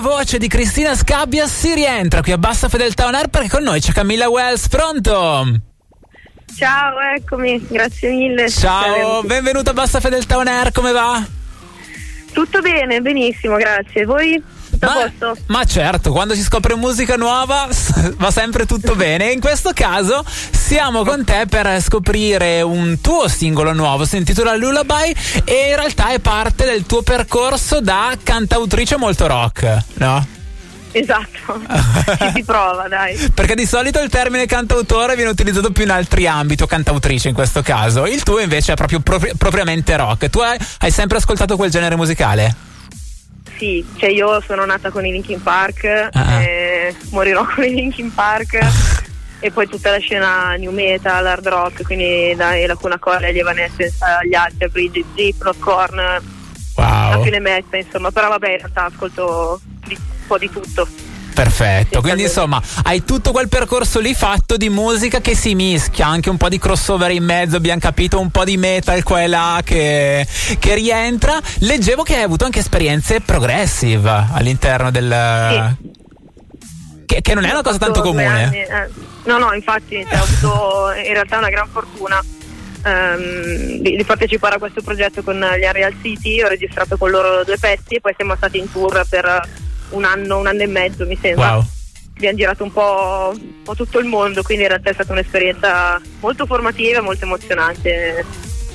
voce di Cristina Scabbia si rientra qui a Bassa Fedeltà On Air perché con noi c'è Camilla Wells, pronto? Ciao, eccomi, grazie mille. Ciao, benvenuta a Bassa Fedeltà On Air, come va? Tutto bene, benissimo, grazie. Voi? Tutto ma, a posto? Ma certo, quando si scopre musica nuova va sempre tutto bene. In questo caso siamo con te per scoprire un tuo singolo nuovo, si intitola Lullaby e in realtà è parte del tuo percorso da cantautrice molto rock, no? Esatto, ci si prova, dai. Perché di solito il termine cantautore viene utilizzato più in altri ambiti, o cantautrice in questo caso. Il tuo invece è proprio propri- propriamente rock. Tu hai, hai sempre ascoltato quel genere musicale? Sì, cioè io sono nata con i Linkin Park, Ah. e morirò con i Linkin Park. E poi tutta la scena new metal, hard rock, quindi dai la Cuna Colla, gli Evanescence, gli altri, Bridget, Korn, la Wow. fine mezza, insomma. Però vabbè, in realtà ascolto un po' di tutto. Perfetto, Sì, quindi insomma hai tutto quel percorso lì fatto di musica che si mischia, anche un po' di crossover in mezzo, abbiamo capito, un po' di metal qua e là che, che rientra. Leggevo che hai avuto anche esperienze progressive all'interno del... Che, che non è una cosa tanto comune. anni, eh. No, no, infatti cioè, ho avuto in realtà una gran fortuna ehm, di, di partecipare a questo progetto con gli Unreal City, ho registrato con loro due pezzi e poi siamo stati in tour per un anno, un anno e mezzo mi sembra. Wow. Abbiamo girato un po', un po' tutto il mondo, quindi in realtà è stata un'esperienza molto formativa e molto emozionante,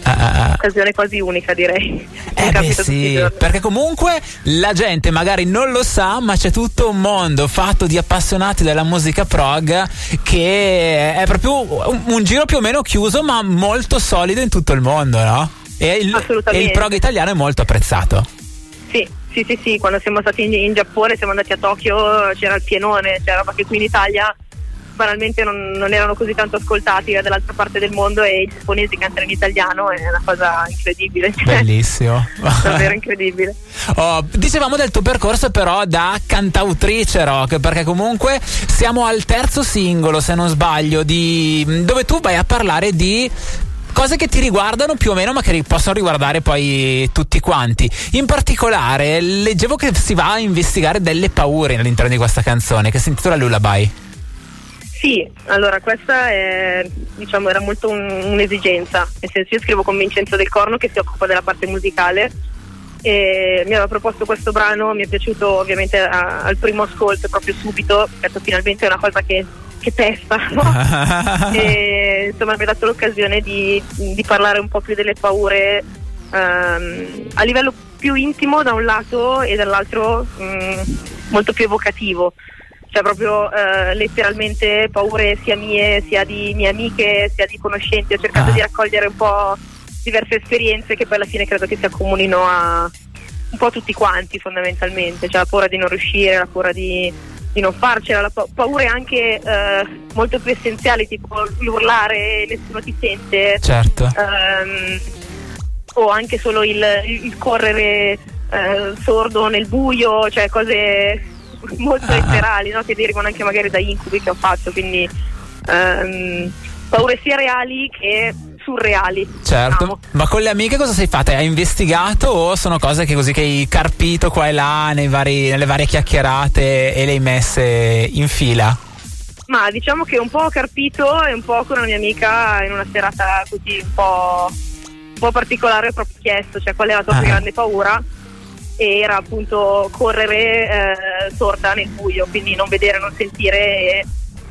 Ah, ah, ah. un'occasione quasi unica direi. Eh beh sì, perché comunque la gente magari non lo sa, ma c'è tutto un mondo fatto di appassionati della musica prog che è proprio un, un giro più o meno chiuso, ma molto solido in tutto il mondo, no? E il, e il prog italiano è molto apprezzato. Sì, sì, sì, quando siamo stati in, in Giappone, siamo andati a Tokyo, c'era il pienone, c'era roba che qui in Italia banalmente non, non erano così tanto ascoltati dall'altra parte del mondo e i giapponesi cantano in italiano è una cosa incredibile. Bellissimo. Davvero incredibile. Oh, dicevamo del tuo percorso però da cantautrice rock, perché comunque siamo al terzo singolo, se non sbaglio, di, dove tu vai a parlare di cose che ti riguardano più o meno, ma che possono riguardare poi tutti quanti. In particolare, leggevo che si va a investigare delle paure all'interno di questa canzone, che si intitola Lullaby. Sì, allora questa è, diciamo, era molto un- un'esigenza, nel senso io scrivo con Vincenzo Del Corno che si occupa della parte musicale e mi aveva proposto questo brano, mi è piaciuto ovviamente a- al primo ascolto proprio subito, detto finalmente è una cosa che, che testa, no? e insomma mi ha dato l'occasione di, di parlare un po' più delle paure ehm, a livello più intimo da un lato e dall'altro mm, molto più evocativo cioè proprio eh, letteralmente paure sia mie sia di mie amiche sia di conoscenti ho cercato Ah. di raccogliere un po' diverse esperienze che poi alla fine credo che si accomunino a un po' tutti quanti fondamentalmente cioè la paura di non riuscire la paura di, di non farcela la pa- paure anche eh, molto più essenziali tipo l'urlare e nessuno ti sente certo. ehm, o anche solo il, il correre eh, sordo nel buio, cioè cose molto Ah. letterali no? che derivano anche magari da incubi che ho fatto, quindi ehm, paure sia reali che surreali. Certo, diciamo. ma con le amiche cosa sei fatta? Hai investigato o sono cose che così che hai carpito qua e là nei vari- nelle varie chiacchierate e le hai messe in fila? Ma diciamo che un po' ho carpito e un po' con una mia amica in una serata così un po', un po' particolare ho proprio chiesto cioè, qual è la tua più Ah. grande paura e era appunto correre eh, sorda nel buio, quindi non vedere, non sentire e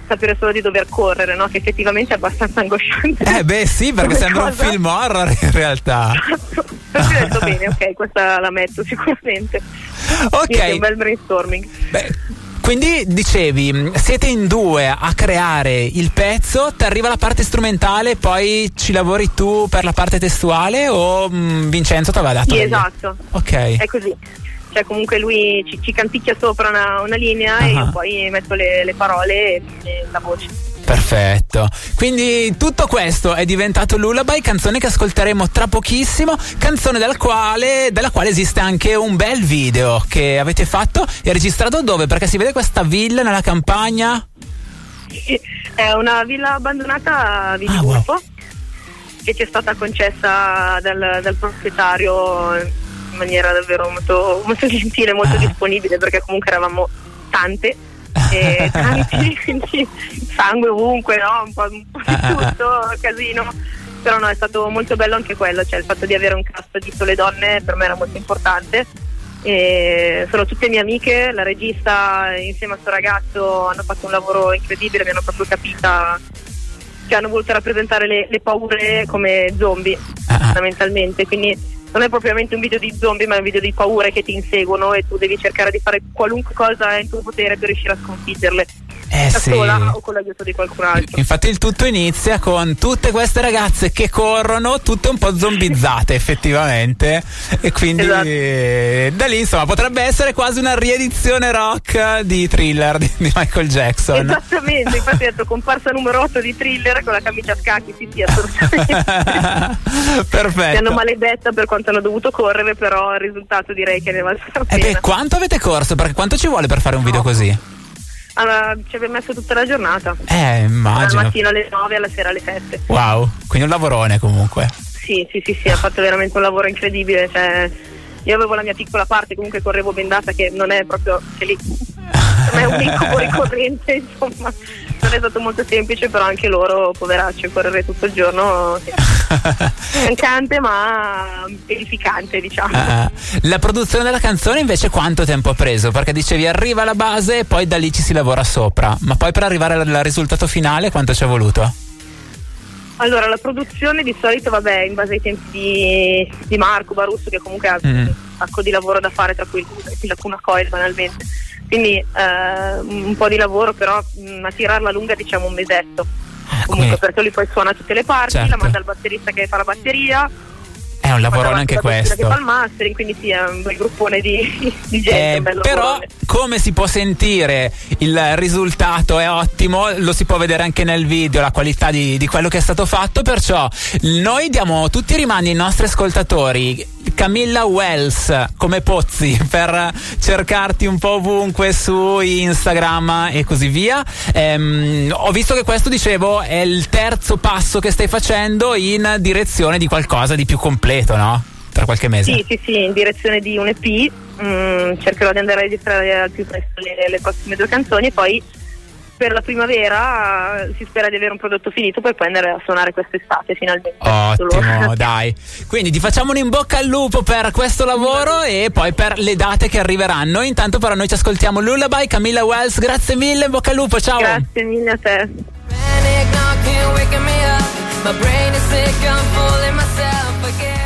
sapere solo di dover correre, no? che effettivamente è abbastanza angosciante. Eh beh sì, perché sembra un cosa. film horror in realtà. Perché ho detto bene, ok, questa la metto sicuramente. Quindi è un Ok, bel brainstorming. beh, quindi dicevi, siete in due a creare il pezzo, ti arriva la parte strumentale, poi ci lavori tu per la parte testuale o mh, Vincenzo ti aveva dato? Sì, esatto. Ok. È così. Cioè comunque lui ci, ci canticchia sopra una, una linea e Ah. io poi metto le, le parole e, e la voce. Perfetto. Quindi tutto questo è diventato Lullaby, canzone che ascolteremo tra pochissimo, canzone dal quale, della quale esiste anche un bel video che avete fatto e registrato dove? Perché si vede questa villa nella campagna. È una villa abbandonata a Vigurfo che ci è stata concessa dal, dal proprietario in maniera davvero molto, molto gentile, molto Ah. disponibile perché comunque eravamo tante e tanti, quindi sangue ovunque, no? un, po', un po' di ah, ah. tutto, casino. Però no, è stato molto bello anche quello, cioè il fatto di avere un cast di sole donne per me era molto importante. E sono tutte mie amiche, la regista insieme al suo ragazzo hanno fatto un lavoro incredibile, mi hanno proprio capita che hanno voluto rappresentare le, le paure come zombie fondamentalmente, quindi non è propriamente un video di zombie ma è un video di paure che ti inseguono e tu devi cercare di fare qualunque cosa in tuo potere per riuscire a sconfiggerle Eh da sì. sola o con l'aiuto di qualcun altro. Infatti il tutto inizia con tutte queste ragazze che corrono, tutte un po' zombizzate effettivamente. E quindi Esatto. eh, da lì insomma potrebbe essere quasi una riedizione rock di thriller di, di Michael Jackson. Esattamente, infatti ho detto comparsa numero 8 di thriller con la camicia a scacchi, sì sì assolutamente. Mi Perfetto. hanno maledetta per quanto hanno dovuto correre, però il risultato direi che ne vale la E pena. beh, quanto avete corso? Perché quanto ci vuole per fare un video così? Allora, ci abbiamo messo tutta la giornata. Eh, Dal immagino. mattino alle 9 alla sera alle 7. Wow, quindi un lavorone comunque. Sì, sì, sì, sì, ha fatto veramente un lavoro incredibile. Cioè, io avevo la mia piccola parte, comunque correvo bendata, che non è proprio che lì. Me è un incubo ricorrente, insomma. Non è stato molto semplice, però anche loro, poveracci, correre tutto il giorno. Sì. Stancante, ma edificante, diciamo. Ah, la produzione della canzone invece quanto tempo ha preso? Perché dicevi arriva la base e poi da lì ci si lavora sopra, ma poi per arrivare al risultato finale quanto ci è voluto? Allora, la produzione di solito, vabbè, in base ai tempi di, di Marco Barusso, che comunque ha Mm. un sacco di lavoro da fare, tra cui la Cuna Coil banalmente. Quindi eh, un po' di lavoro, però mh, a tirarla lunga diciamo un mesetto. Ah, Comunque perché lui poi suona tutte le parti, Certo. la manda al batterista che fa la batteria, è un lavorone anche questo. che fa il mastering, quindi sì, è un bel gruppone di, di gente, Eh, però lavorone. come si può sentire il risultato è ottimo lo si può vedere anche nel video la qualità di, di quello che è stato fatto perciò noi diamo tutti i rimandi ai nostri ascoltatori Camilla Wells come Pozzi per cercarti un po' ovunque su Instagram e così via Ehm, ho visto che questo dicevo è il terzo passo che stai facendo in direzione di qualcosa di più completo no? tra qualche mese Sì, sì, sì, in direzione di un EP. mm, cercherò di andare a registrare al più presto le, le prossime due canzoni e poi per la primavera si spera di avere un prodotto finito per poi andare a suonare quest'estate finalmente. Ottimo, dai. Quindi ti facciamo un in bocca al lupo per questo lavoro e poi per le date che arriveranno. Intanto però noi ci ascoltiamo Lullaby, Camilla Wells. Grazie mille, in bocca al lupo, ciao. Grazie mille a te. My brain is sick, I'm fooling myself again.